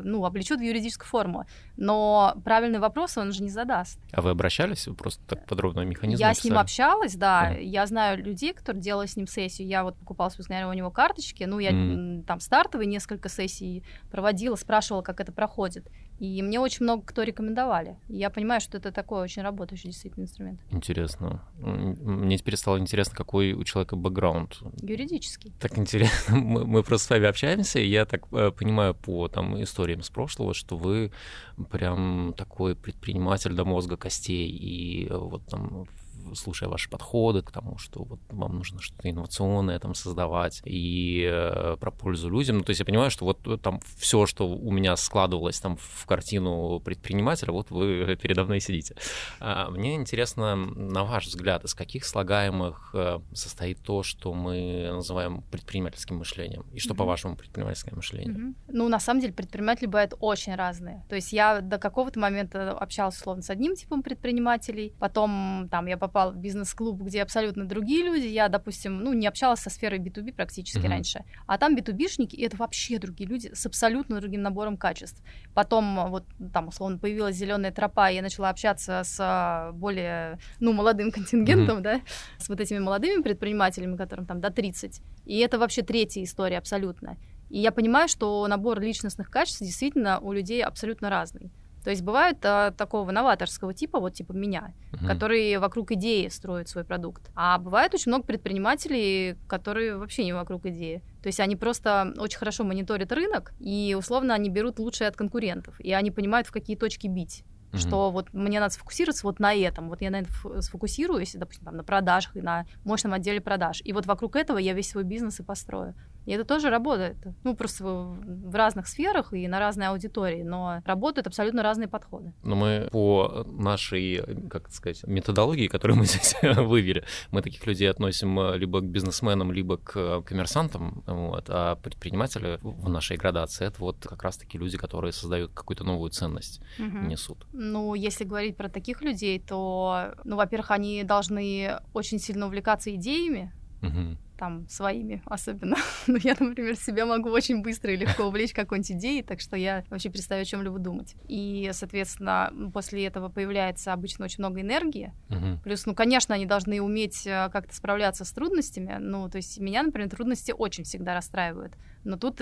ну, облечет в юридическую форму. Но правильный вопрос он же не задаст. А вы обращались? Вы просто так подробно механизм Я написали? с ним общалась, да. Uh-huh. Я знаю людей, которые делали с ним сессию. Я вот покупала, собственно у него карточки. Ну, я uh-huh. там стартовые несколько сессий проводила, спрашивала, как это проходит. И мне очень много кто рекомендовали. И я понимаю, что это такой очень работающий действительно инструмент. Интересно. Мне теперь стало интересно, какой у человека бэкграунд. Юридический. Так интересно. [LAUGHS] Мы, мы просто с вами общаемся, и я так э, понимаю по там, историям с прошлого, что вы прям такой предприниматель до мозга костей, и э, вот там слушая ваши подходы к тому, что вот вам нужно что-то инновационное там создавать и э, про пользу людям. Ну, то есть я понимаю, что вот там все, что у меня складывалось там в картину предпринимателя, вот вы [LAUGHS] передо мной сидите. А, мне интересно, на ваш взгляд, из каких слагаемых э, состоит то, что мы называем предпринимательским мышлением? И что, mm-hmm. по-вашему, предпринимательское мышление? Mm-hmm. Ну, на самом деле, предприниматели бывают очень разные. То есть я до какого-то момента общалась, условно, с одним типом предпринимателей, потом там я попала попал в бизнес-клуб, где абсолютно другие люди. Я, допустим, ну, не общалась со сферой B2B практически mm-hmm. раньше. А там B2B-шники, и это вообще другие люди с абсолютно другим набором качеств. Потом вот там, условно, появилась зеленая тропа, и я начала общаться с а, более, ну, молодым [LAUGHS] контингентом, mm-hmm. да, с вот этими молодыми предпринимателями, которым там до 30. И это вообще третья история абсолютно. И я понимаю, что набор личностных качеств действительно у людей абсолютно разный. То есть бывают а, такого новаторского типа, вот типа меня, угу. которые вокруг идеи строят свой продукт. А бывает очень много предпринимателей, которые вообще не вокруг идеи. То есть они просто очень хорошо мониторят рынок, и условно они берут лучшее от конкурентов, и они понимают, в какие точки бить. Mm-hmm. Что вот мне надо сфокусироваться вот на этом, вот я на этом сфокусируюсь, допустим, там, на продажах и на мощном отделе продаж. И вот вокруг этого я весь свой бизнес и построю. И это тоже работает. Ну, просто в разных сферах и на разной аудитории, но работают абсолютно разные подходы. Но мы по нашей, как сказать, методологии, которую мы [LAUGHS] здесь вывели, мы таких людей относим либо к бизнесменам, либо к коммерсантам, вот, а предприниматели в нашей градации — это вот как раз-таки люди, которые создают какую-то новую ценность, угу. несут. Ну, если говорить про таких людей, то, ну, во-первых, они должны очень сильно увлекаться идеями, угу там своими особенно. Но [LAUGHS] ну, я, например, себя могу очень быстро и легко увлечь какой-нибудь идеей, так что я вообще перестаю о чем-либо думать. И, соответственно, после этого появляется обычно очень много энергии. Угу. Плюс, ну, конечно, они должны уметь э, как-то справляться с трудностями. Ну, то есть меня, например, трудности очень всегда расстраивают. Но тут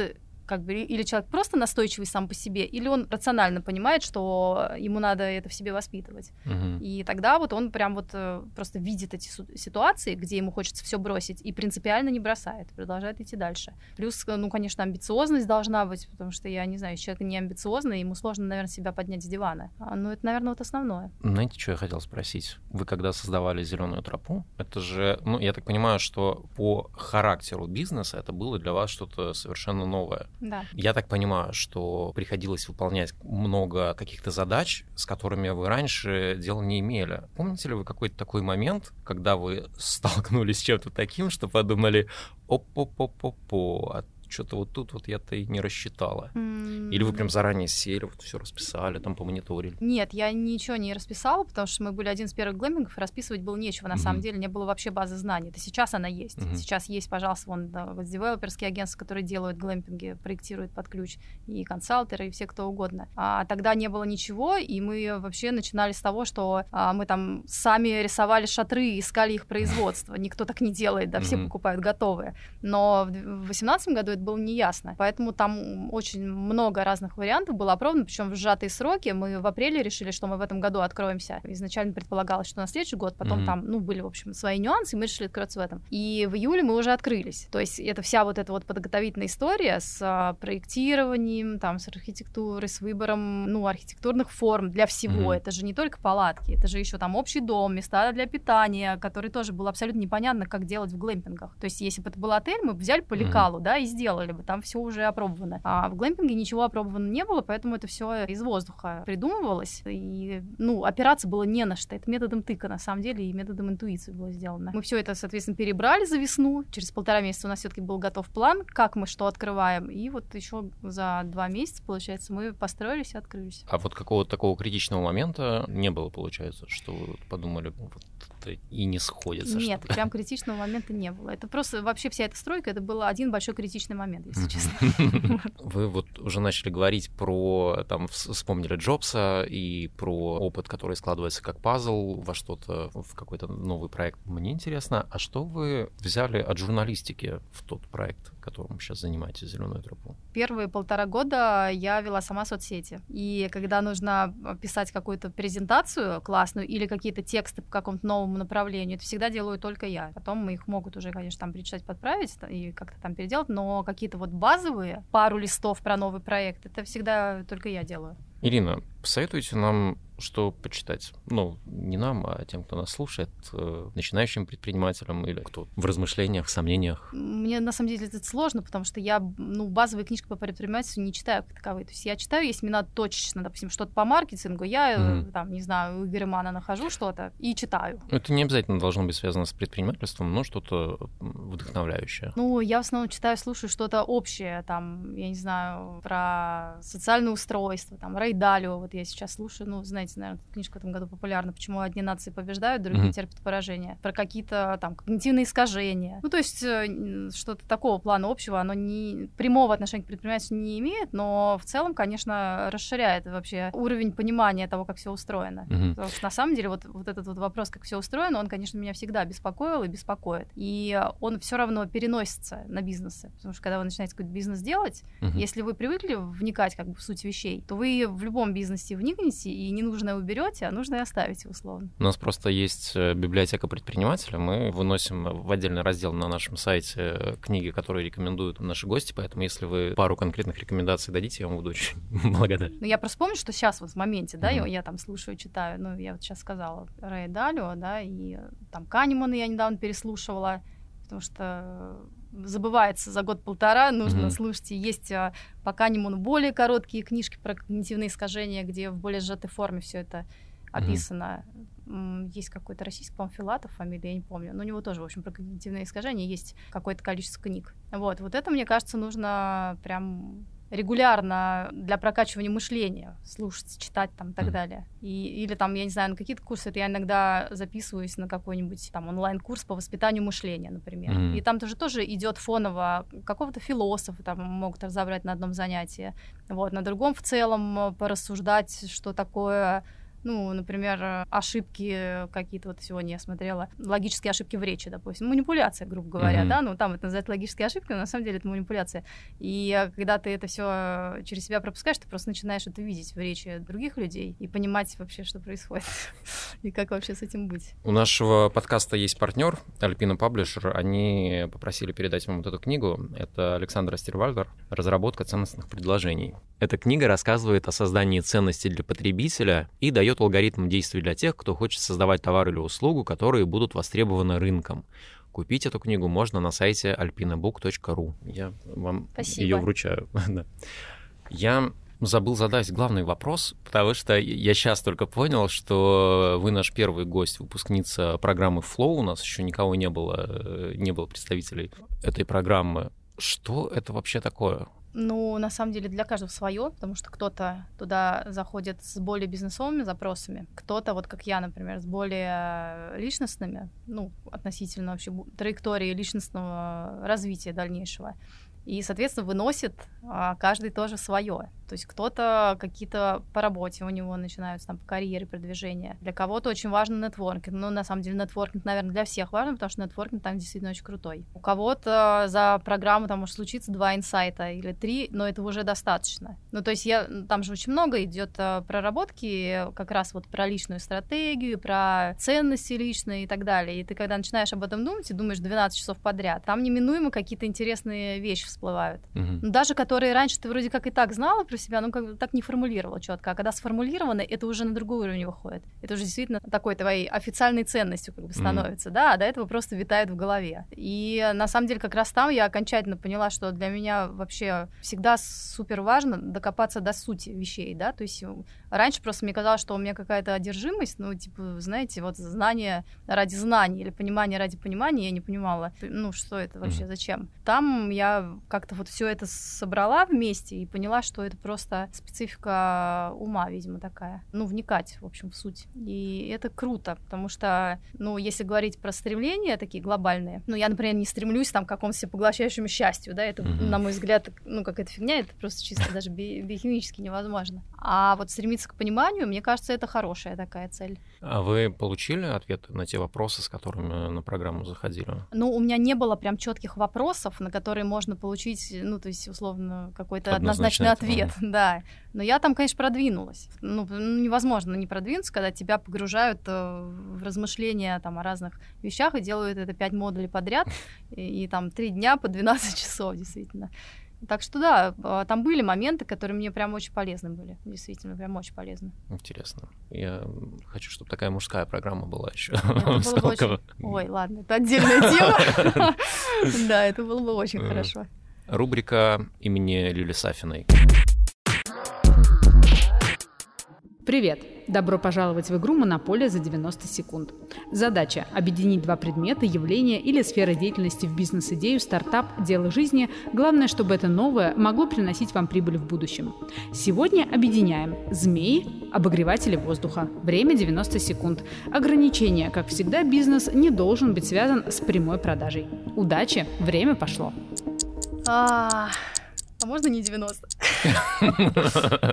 как бы или человек просто настойчивый сам по себе, или он рационально понимает, что ему надо это в себе воспитывать. Мгм. И тогда вот он прям вот э, просто видит эти ситуации, где ему хочется все бросить, и принципиально не бросает, продолжает идти дальше. Плюс, э, ну, конечно, амбициозность должна быть, потому что я не знаю, если человек не амбициозный, ему сложно, наверное, себя поднять с дивана. А, ну, это, наверное, вот основное. Знаете, что я хотел спросить? Вы когда создавали зеленую тропу, это же, ну, я так понимаю, что по характеру бизнеса это было для вас что-то совершенно новое. Да. Я так понимаю, что приходилось выполнять много каких-то задач, с которыми вы раньше дела не имели. Помните ли вы какой-то такой момент, когда вы столкнулись с чем-то таким, что подумали, оп-оп-оп-оп, а что-то вот тут вот я-то и не рассчитала? Или вы прям заранее сели, вот все расписали, там помониторили? Нет, я ничего не расписала, потому что мы были один из первых глэмпингов, и расписывать было нечего. На Мгм. самом деле не было вообще базы знаний. Это сейчас она есть. Мгм. Сейчас есть, пожалуйста, вон да, вот девелоперские агентства, которые делают глэмпинги, проектируют под ключ, и консалтеры, и все кто угодно. А тогда не было ничего, и мы вообще начинали с того, что а, мы там сами рисовали шатры, и искали их производство. Никто так не делает, да, все покупают покупают готовые. Но в 2018 году это было неясно. Поэтому там очень много разных вариантов было опробовано, причем в сжатые сроки. Мы в апреле решили, что мы в этом году откроемся. Изначально предполагалось, что на следующий год, потом Мгм. там, ну, были, в общем, свои нюансы, и мы решили открыться в этом. И в июле мы уже открылись. То есть это вся вот эта вот подготовительная история с а, проектированием, там, с архитектурой, с выбором, ну, архитектурных форм для всего. Мгм. Это же не только палатки, это же еще там общий дом, места для питания, который тоже было абсолютно непонятно, как делать в глэмпингах. То есть если бы это был отель, мы бы взяли по лекалу, да, и сделали бы, там все уже опробовано. А в глэмпинге ничего опробовано не было, поэтому это все из воздуха придумывалось. И, ну, опираться было не на что. Это методом тыка, на самом деле, и методом интуиции было сделано. Мы все это, соответственно, перебрали за весну. Через полтора месяца у нас все-таки был готов план, как мы что открываем. И вот еще за два месяца, получается, мы построились и открылись. А вот какого-то такого критичного момента не было, получается, что вы подумали, вот это и не сходится. Нет, что-то. прям критичного момента не было. Это просто вообще вся эта стройка, это был один большой критичный момент, если честно. [LAUGHS] Вы вот уже начали говорить про, там, вс- вспомнили Джобса и про опыт, который складывается как пазл во что-то, в какой-то новый проект. Мне интересно, а что вы взяли от журналистики в тот проект, которым сейчас занимаетесь, «Зеленую тропу»? Первые полтора года я вела сама соцсети. И когда нужно писать какую-то презентацию классную или какие-то тексты по какому-то новому направлению, это всегда делаю только я. Потом мы их могут уже, конечно, там перечитать, подправить и как-то там переделать, но какие-то вот базовые, пару листов про новый проект, это всегда только я делаю. Ирина, посоветуйте нам, что почитать. Ну, не нам, а тем, кто нас слушает, э, начинающим предпринимателям или кто в размышлениях, сомнениях. Мне на самом деле это сложно, потому что я, ну, базовые книжки по предпринимательству не читаю как таковые. То есть я читаю, если мне надо точечно, допустим, что-то по маркетингу, я, Мгм. там, не знаю, у Игоря Мана нахожу что-то и читаю. Это не обязательно должно быть связано с предпринимательством, но что-то вдохновляющее. Ну, я в основном читаю, слушаю что-то общее, там, я не знаю, про социальное устройство, там, Рэй Далио, вот я сейчас слушаю, ну, знаете, наверное, эта книжка в этом году популярна, почему одни нации побеждают, другие Мгм. терпят поражение, про какие-то там когнитивные искажения. Ну, то есть э, что-то такого плана общего, оно не прямого отношения к предпринимательству не имеет, но в целом, конечно, расширяет вообще уровень понимания того, как все устроено. Мгм. Потому что на самом деле вот, вот этот вот вопрос, как все устроено, он, конечно, меня всегда беспокоил и беспокоит. И он все равно переносится на бизнесы. Потому что когда вы начинаете какой-то бизнес делать, Мгм. если вы привыкли вникать как бы в суть вещей, то вы в любом бизнесе вникнете и ненужное уберете, а нужное оставите условно. У нас просто есть э, библиотека предпринимателя. Мы выносим в отдельный раздел на нашем сайте э, книги, которые рекомендуют наши гости. Поэтому, если вы пару конкретных рекомендаций дадите, я вам буду очень [LAUGHS] благодарен. Ну, я просто помню, что сейчас вот в моменте, да, я, Мгм. я там слушаю, читаю, ну, я вот сейчас сказала Рэя Далио, да, и там Канемана я недавно переслушивала, потому что забывается за год-полтора, нужно Мгм. слушать. Есть а, по Канеману более короткие книжки про когнитивные искажения, где в более сжатой форме все это описано. М, Есть какой-то российский, по-моему, Филатов фамилия, я не помню. Но у него тоже, в общем, про когнитивные искажения есть какое-то количество книг. Вот, вот это, мне кажется, нужно прям регулярно для прокачивания мышления слушать, читать там и так Мгм. далее. И, или там, я не знаю, на какие-то курсы, это я иногда записываюсь на какой-нибудь там онлайн-курс по воспитанию мышления, например. Мгм. И там тоже тоже идет фоново какого-то философа там могут разобрать на одном занятии, вот, на другом в целом э, порассуждать, что такое Ну, например, ошибки какие-то, вот сегодня я смотрела, логические ошибки в речи, допустим, манипуляция, грубо говоря, mm-hmm. да, ну, там это называют логические ошибки, но на самом деле это манипуляция. И когда ты это все через себя пропускаешь, ты просто начинаешь это видеть в речи других людей и понимать вообще, что происходит [LAUGHS] и как вообще с этим быть. У нашего подкаста есть партнер, Альпина Паблишер, они попросили передать вам вот эту книгу. Это Александр Астервальдер «Разработка ценностных предложений». Эта книга рассказывает о создании ценностей для потребителя и дает алгоритм действий для тех, кто хочет создавать товар или услугу, которые будут востребованы рынком. Купить эту книгу можно на сайте alpinabook.ru. Я вам Спасибо. ее вручаю. [LAUGHS] Я забыл задать главный вопрос, потому что я сейчас только понял, что вы наш первый гость, выпускница программы Flow. У нас еще никого не было, э, не было представителей этой программы. Что это вообще такое? Ну, на самом деле для каждого свое, потому что кто-то туда заходит с более бизнесовыми запросами, кто-то, вот как я, например, с более личностными, ну, относительно вообще траектории личностного развития дальнейшего. И, соответственно, выносит а, каждый тоже свое. То есть кто-то какие-то по работе у него начинаются там по карьере продвижения. Для кого-то очень важен нетворкинг. Ну, на самом деле, нетворкинг, наверное, для всех важен, потому что нетворкинг там действительно очень крутой. У кого-то за программу там может случиться два инсайта или три, но это уже достаточно. Ну, то есть я, там же очень много идет а, проработки как раз вот про личную стратегию, про ценности личные и так далее. И ты когда начинаешь об этом думать и думаешь 12 часов подряд, там неминуемо какие-то интересные вещи всплывают. Угу. Даже которые раньше ты вроде как и так знала про себя, но как бы так не формулировала четко. А когда сформулировано, это уже на другой уровень выходит. Это уже действительно такой твоей официальной ценностью как бы становится, mm да, а до этого просто витает в голове. И на самом деле как раз там я окончательно поняла, что для меня вообще всегда супер важно докопаться до сути вещей, да, то есть раньше просто мне казалось, что у меня какая-то одержимость, ну, типа, знаете, вот знание ради знаний или понимание ради понимания, я не понимала, ну, что это вообще, зачем. Там я как-то вот все это собрала вместе и поняла, что это просто специфика ума, видимо, такая. Ну, вникать, в общем, в суть. И это круто, потому что, ну, если говорить про стремления такие глобальные, ну, я, например, не стремлюсь там к какому-то всепоглощающему счастью, да, это, mm-hmm. на мой взгляд, ну, какая-то фигня, это просто чисто даже би- биохимически невозможно. А вот стремиться к пониманию, мне кажется, это хорошая такая цель. А вы получили ответы на те вопросы, с которыми на программу заходили? Ну, у меня не было прям четких вопросов, на которые можно получить, ну, то есть, условно, какой-то однозначный ответ, [LAUGHS] да. Но я там, конечно, продвинулась. Ну, ну, невозможно не продвинуться, когда тебя погружают э, в размышления там о разных вещах и делают это пять модулей подряд, и, и там три дня по 12 [LAUGHS] часов, действительно. Так что да, а, там были моменты, которые мне прям очень полезны были. Действительно, прям очень полезны. Интересно. Я хочу, чтобы такая мужская программа была еще. [LAUGHS] Ой, ладно, это отдельная тема. [LAUGHS] Да, это было бы очень хорошо. Рубрика имени Лили Сафиной. Привет! Добро пожаловать в игру «Монополия за 90 секунд». Задача – объединить два предмета, явления или сферы деятельности в бизнес-идею, стартап, дело жизни. Главное, чтобы это новое могло приносить вам прибыль в будущем. Сегодня объединяем змеи, обогреватели воздуха. Время 90 секунд. Ограничение. Как всегда, бизнес не должен быть связан с прямой продажей. Удачи! Время пошло. А, а можно не 90?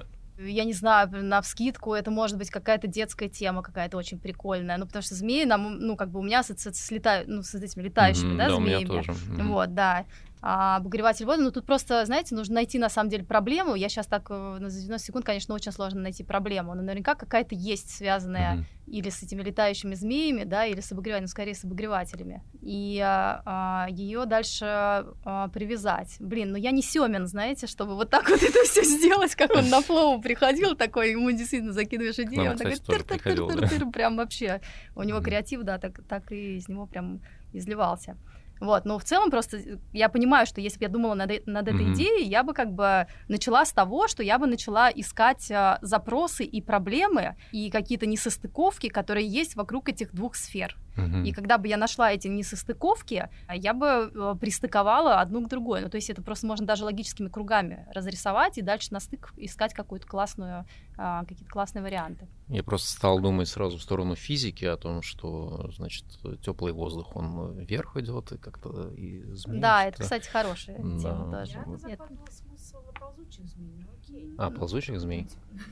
[LAUGHS] я не знаю, на вскидку, это может быть какая-то детская тема, какая-то очень прикольная. Ну, потому что змеи, нам, ну, как бы у меня ассоциация с, лета... ну, с этими летающими, mm-hmm, да, да, змеями. У меня тоже. Mm-hmm. Вот, да а, обогреватель воды. Ну, тут просто, знаете, нужно найти на самом деле проблему. Я сейчас так э, за 90 секунд, конечно, очень сложно найти проблему, но наверняка какая-то есть связанная mm-hmm. или с этими летающими змеями, да, или с обогревателем, скорее с обогревателями. И а, а, ее дальше а, привязать. Блин, ну я не Семин, знаете, чтобы вот так вот это все сделать, как он на флоу приходил такой, ему действительно закидываешь идею, он такой тыр-тыр-тыр-тыр, прям вообще. У него креатив, да, так, так и из него прям изливался. Вот, но в целом просто я понимаю, что если бы я думала над, э, над этой mm-hmm. идеей, я бы как бы начала с того, что я бы начала искать а, запросы и проблемы и какие-то несостыковки, которые есть вокруг этих двух сфер. И когда бы я нашла эти несостыковки, я бы э, пристыковала одну к другой. Ну, то есть это просто можно даже логическими кругами разрисовать и дальше на стык искать какую-то классную, а, какие-то классные варианты. Я просто стал думать сразу в сторону физики о том, что, значит, теплый воздух, он вверх идет и как-то и Да, это, кстати, хорошая тема да. тоже. Я ползучих змей. А, ползучих змей?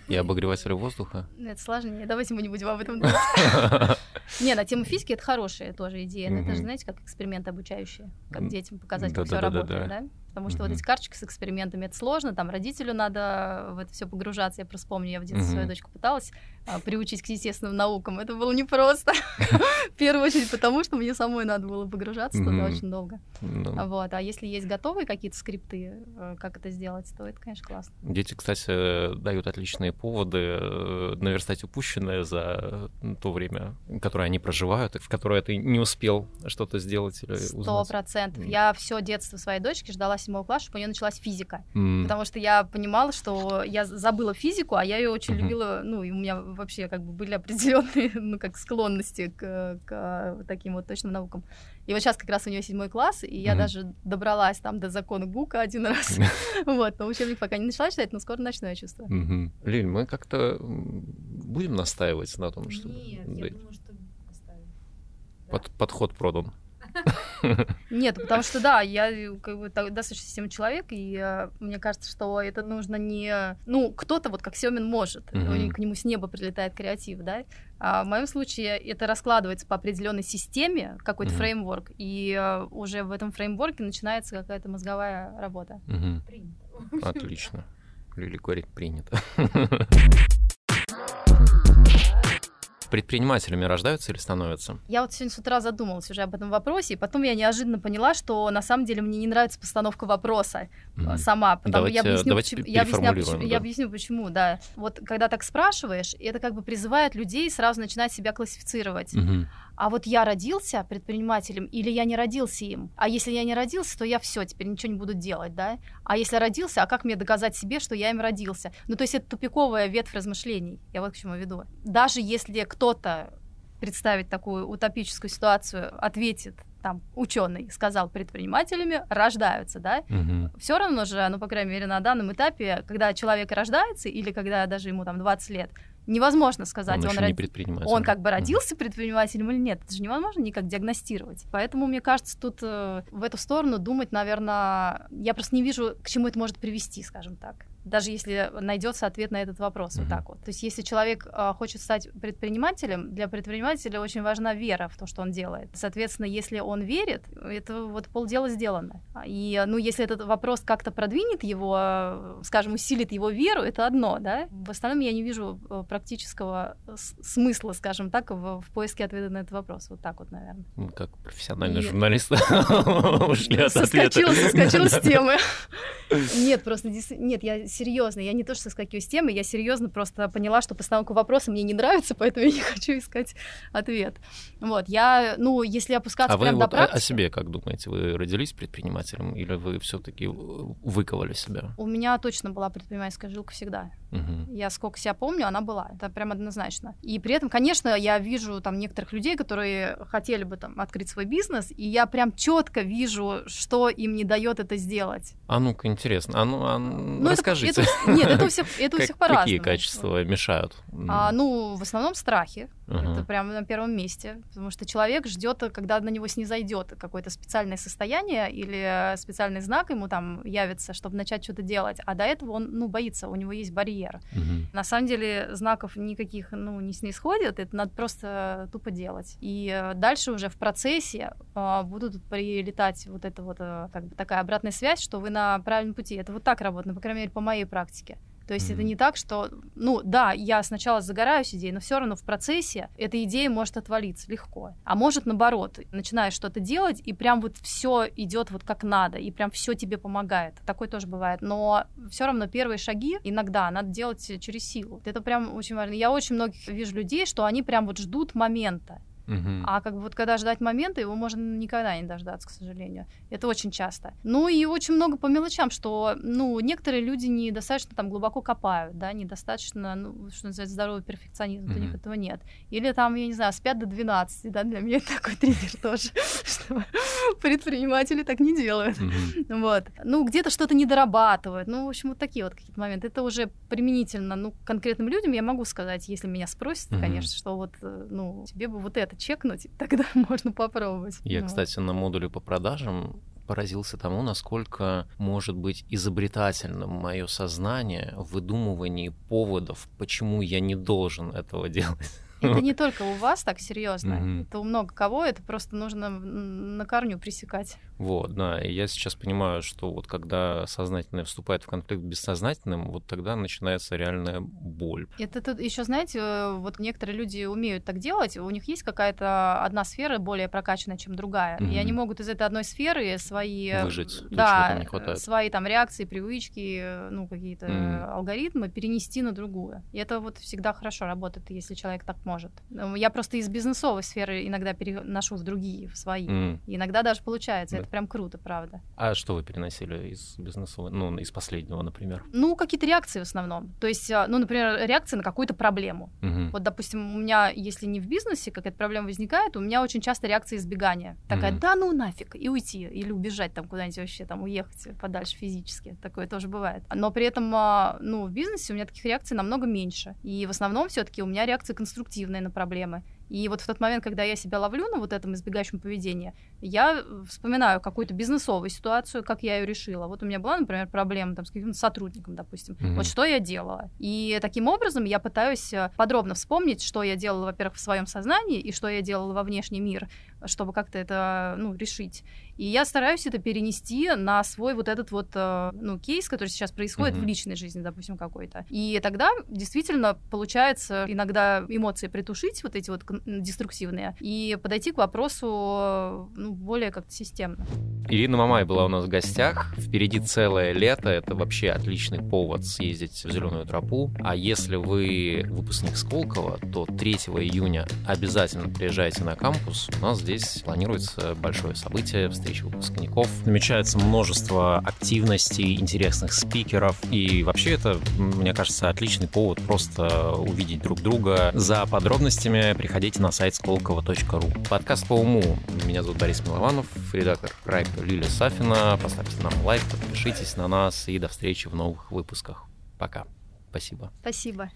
И обогреватели воздуха? Это сложнее. Давайте мы не будем об этом думать. [LAUGHS] Не, на тему физики это хорошая тоже идея. Это же, знаете, как эксперимент обучающий, как детям показать, как все работает, да? Потому что вот эти карточки с экспериментами это сложно, там родителю надо в это все погружаться. Я просто помню, я в детстве свою дочку пыталась а, приучить к естественным наукам. Это было непросто. [LAUGHS] В первую очередь потому, что мне самой надо было погружаться туда очень долго. Ну. Вот. А если есть готовые какие-то скрипты, э, как это сделать, то это, конечно, классно. Дети, кстати, дают отличные поводы э, наверстать упущенное за то время, которое они проживают, в которое ты не успел что-то сделать или Сто процентов. Я все детство своей дочки ждала седьмого класса, чтобы у нее началась физика. Mm. Потому что я понимала, что я забыла физику, а я ее очень mm-hmm. любила, ну, и у меня вообще как бы были определенные, [LAUGHS] ну, как склонности к, к таким вот точным наукам. И вот сейчас как раз у нее седьмой класс, и я mm-hmm. даже добралась там до закона Гука один раз. [LAUGHS] [LAUGHS] вот, но учебник пока не начала читать, но скоро начну, я чувствую. Mm-hmm. Лиль, мы как-то будем настаивать на том, что... Нет, я думаю, что Под, подход продан. Нет, потому что да, я э, как бы достаточно системный человек, и э, мне кажется, что это нужно не... Ну, кто-то вот как Семин может, mm-hmm. к нему с неба прилетает креатив, да, а в моем случае это раскладывается по определенной системе, какой-то mm-hmm. фреймворк, и э, уже в этом фреймворке начинается какая-то мозговая работа. Mm-hmm. Принято. Отлично. Лили говорит, принято. [LAUGHS] предпринимателями рождаются или становятся? Я вот сегодня с утра задумалась уже об этом вопросе, и потом я неожиданно поняла, что на самом деле мне не нравится постановка вопроса mm-hmm. сама. Потому давайте, я объясню, давайте почему, я, объясню, почему, да. я объясню, почему, да. Вот когда так спрашиваешь, это как бы призывает людей сразу начинать себя классифицировать. Mm-hmm а вот я родился предпринимателем или я не родился им? А если я не родился, то я все, теперь ничего не буду делать, да? А если родился, а как мне доказать себе, что я им родился? Ну, то есть это тупиковая ветвь размышлений, я вот к чему веду. Даже если кто-то представить такую утопическую ситуацию, ответит там ученый сказал предпринимателями рождаются, да? Угу. Все равно же, ну по крайней мере на данном этапе, когда человек рождается или когда даже ему там 20 лет, невозможно сказать, он, он, род... он как бы родился предпринимателем или нет. Это же невозможно никак диагностировать. Поэтому, мне кажется, тут э, в эту сторону думать, наверное, я просто не вижу, к чему это может привести, скажем так даже если найдется ответ на этот вопрос, mm-hmm. вот так вот. То есть, если человек э, хочет стать предпринимателем, для предпринимателя очень важна вера в то, что он делает. Соответственно, если он верит, это вот полдела сделано. И, ну, если этот вопрос как-то продвинет его, скажем, усилит его веру, это одно, да. В остальном я не вижу э, практического смысла, скажем так, в, в поиске ответа на этот вопрос. Вот так вот, наверное. Ну, как профессиональный и... журналист [LAUGHS] [LAUGHS] ушли от ответа. Соскочил с [LAUGHS] темы. Нет, просто нет, я серьезно, я не то что соскакиваю с темы, я серьезно просто поняла, что постановка вопроса мне не нравится, [LAUGHS] поэтому я не хочу искать ответ. Вот, я, ну, если опускаться а прямо вы до вот практики... о себе как думаете? Вы родились предпринимателем или вы все таки выковали себя? У меня точно была предпринимательская жилка всегда. Угу. Я сколько себя помню, она была. Это прям однозначно. И при этом, конечно, я вижу там некоторых людей, которые хотели бы там открыть свой бизнес, и я прям четко вижу, что им не дает это сделать. А ну-ка, интересно. А ну, а ну расскажите. Это, это, нет, это у всех, это у всех по-разному. Какие качества мешают? А, ну, в основном страхи. Uh-huh. Это прямо на первом месте. Потому что человек ждет, когда на него снизойдет какое-то специальное состояние или специальный знак ему там явится, чтобы начать что-то делать. А до этого он, ну, боится, у него есть барьер. Uh-huh. На самом деле знаков никаких, ну, не снисходит, это надо просто тупо делать. И дальше уже в процессе э, будут прилетать вот это вот э, как бы такая обратная связь, что вы на правильном пути. Это вот так работает, ну, по крайней мере, по моей практике. То есть mm-hmm. это не так, что, ну да, я сначала загораюсь идеей, но все равно в процессе эта идея может отвалиться легко. А может наоборот, начинаешь что-то делать, и прям вот все идет вот как надо, и прям все тебе помогает. Такое тоже бывает. Но все равно первые шаги иногда надо делать через силу. Это прям очень важно. Я очень многих вижу людей, что они прям вот ждут момента. Угу. А как бы вот когда ждать момента, его можно никогда не дождаться, к сожалению. Это очень часто. Ну и очень много по мелочам, что, ну, некоторые люди недостаточно там глубоко копают, да, недостаточно, ну, что называется, здоровый перфекционизм, угу. у них этого нет. Или там, я не знаю, спят до 12, да, для меня это [LAUGHS] такой триггер тоже, [LAUGHS] что предприниматели так не делают. Угу. Вот. Ну, где-то что-то не дорабатывают. Ну, в общем, вот такие вот какие-то моменты. Это уже применительно, ну, конкретным людям я могу сказать, если меня спросят, угу. конечно, что вот, э, ну, тебе бы вот это чекнуть, [LAUGHS] тогда [LAUGHS] можно попробовать. Я, вот. кстати, на модуле по продажам поразился тому, насколько может быть изобретательным мое сознание в выдумывании поводов, почему я не должен этого [LAUGHS] делать. Это не только у вас так серьезно, это у много кого, это просто нужно на корню пресекать. Вот, да, и я сейчас понимаю, что вот когда сознательное вступает в конфликт с бессознательным, вот тогда начинается реальная боль. Это тут еще, знаете, э, вот некоторые люди умеют так делать, у них есть какая-то одна сфера более прокачанная, чем другая, mm-hmm. и они могут из этой одной сферы свои... Э, Выжить, да, не хватает. свои там реакции, привычки, э, ну, какие-то mm-hmm. алгоритмы перенести на другую. И это вот всегда хорошо работает, если человек так может. Ну, я просто из бизнесовой сферы иногда переношу в другие, в свои. Mm-hmm. иногда даже получается это прям круто, правда. А что вы переносили из бизнеса, ну, из последнего, например? Ну, какие-то реакции в основном. То есть, а, ну, например, реакция на какую-то проблему. Угу. Вот, допустим, у меня, если не в бизнесе какая-то проблема возникает, у меня очень часто реакция избегания. Такая, угу. да ну нафиг, и уйти, или убежать там куда-нибудь вообще, там, уехать подальше физически. Такое тоже бывает. Но при этом, а, ну, в бизнесе у меня таких реакций намного меньше. И в основном все таки у меня реакция конструктивная на проблемы. И вот в тот момент, когда я себя ловлю на вот этом избегающем поведении, я э, вспоминаю какую-то бизнесовую ситуацию, как я ее решила. Вот у меня была, например, проблема там, с каким-то сотрудником, допустим. Mm-hmm. Вот что я делала. И таким образом я пытаюсь э, подробно вспомнить, что я делала, во-первых, в своем сознании и что я делала во внешний мир, чтобы как-то это ну, решить. И я стараюсь это перенести на свой вот этот вот э, ну, кейс, который сейчас происходит mm-hmm. в личной жизни, допустим, какой-то. И тогда действительно получается иногда эмоции притушить, вот эти вот деструктивные, и подойти к вопросу ну, более как-то системно. Ирина Мамай была у нас в гостях. Впереди целое лето. Это вообще отличный повод съездить в зеленую тропу. А если вы выпускник Сколково, то 3 июня обязательно приезжайте на кампус. У нас здесь планируется большое событие, встреча выпускников. Намечается множество активностей, интересных спикеров. И вообще это, мне кажется, отличный повод просто увидеть друг друга. За подробностями приходите на сайт сколково.ру. Подкаст по уму. Меня зовут Борис Милованов, редактор проекта Лилия Сафина. Поставьте нам лайк, подпишитесь на нас и до встречи в новых выпусках. Пока. Спасибо. Спасибо.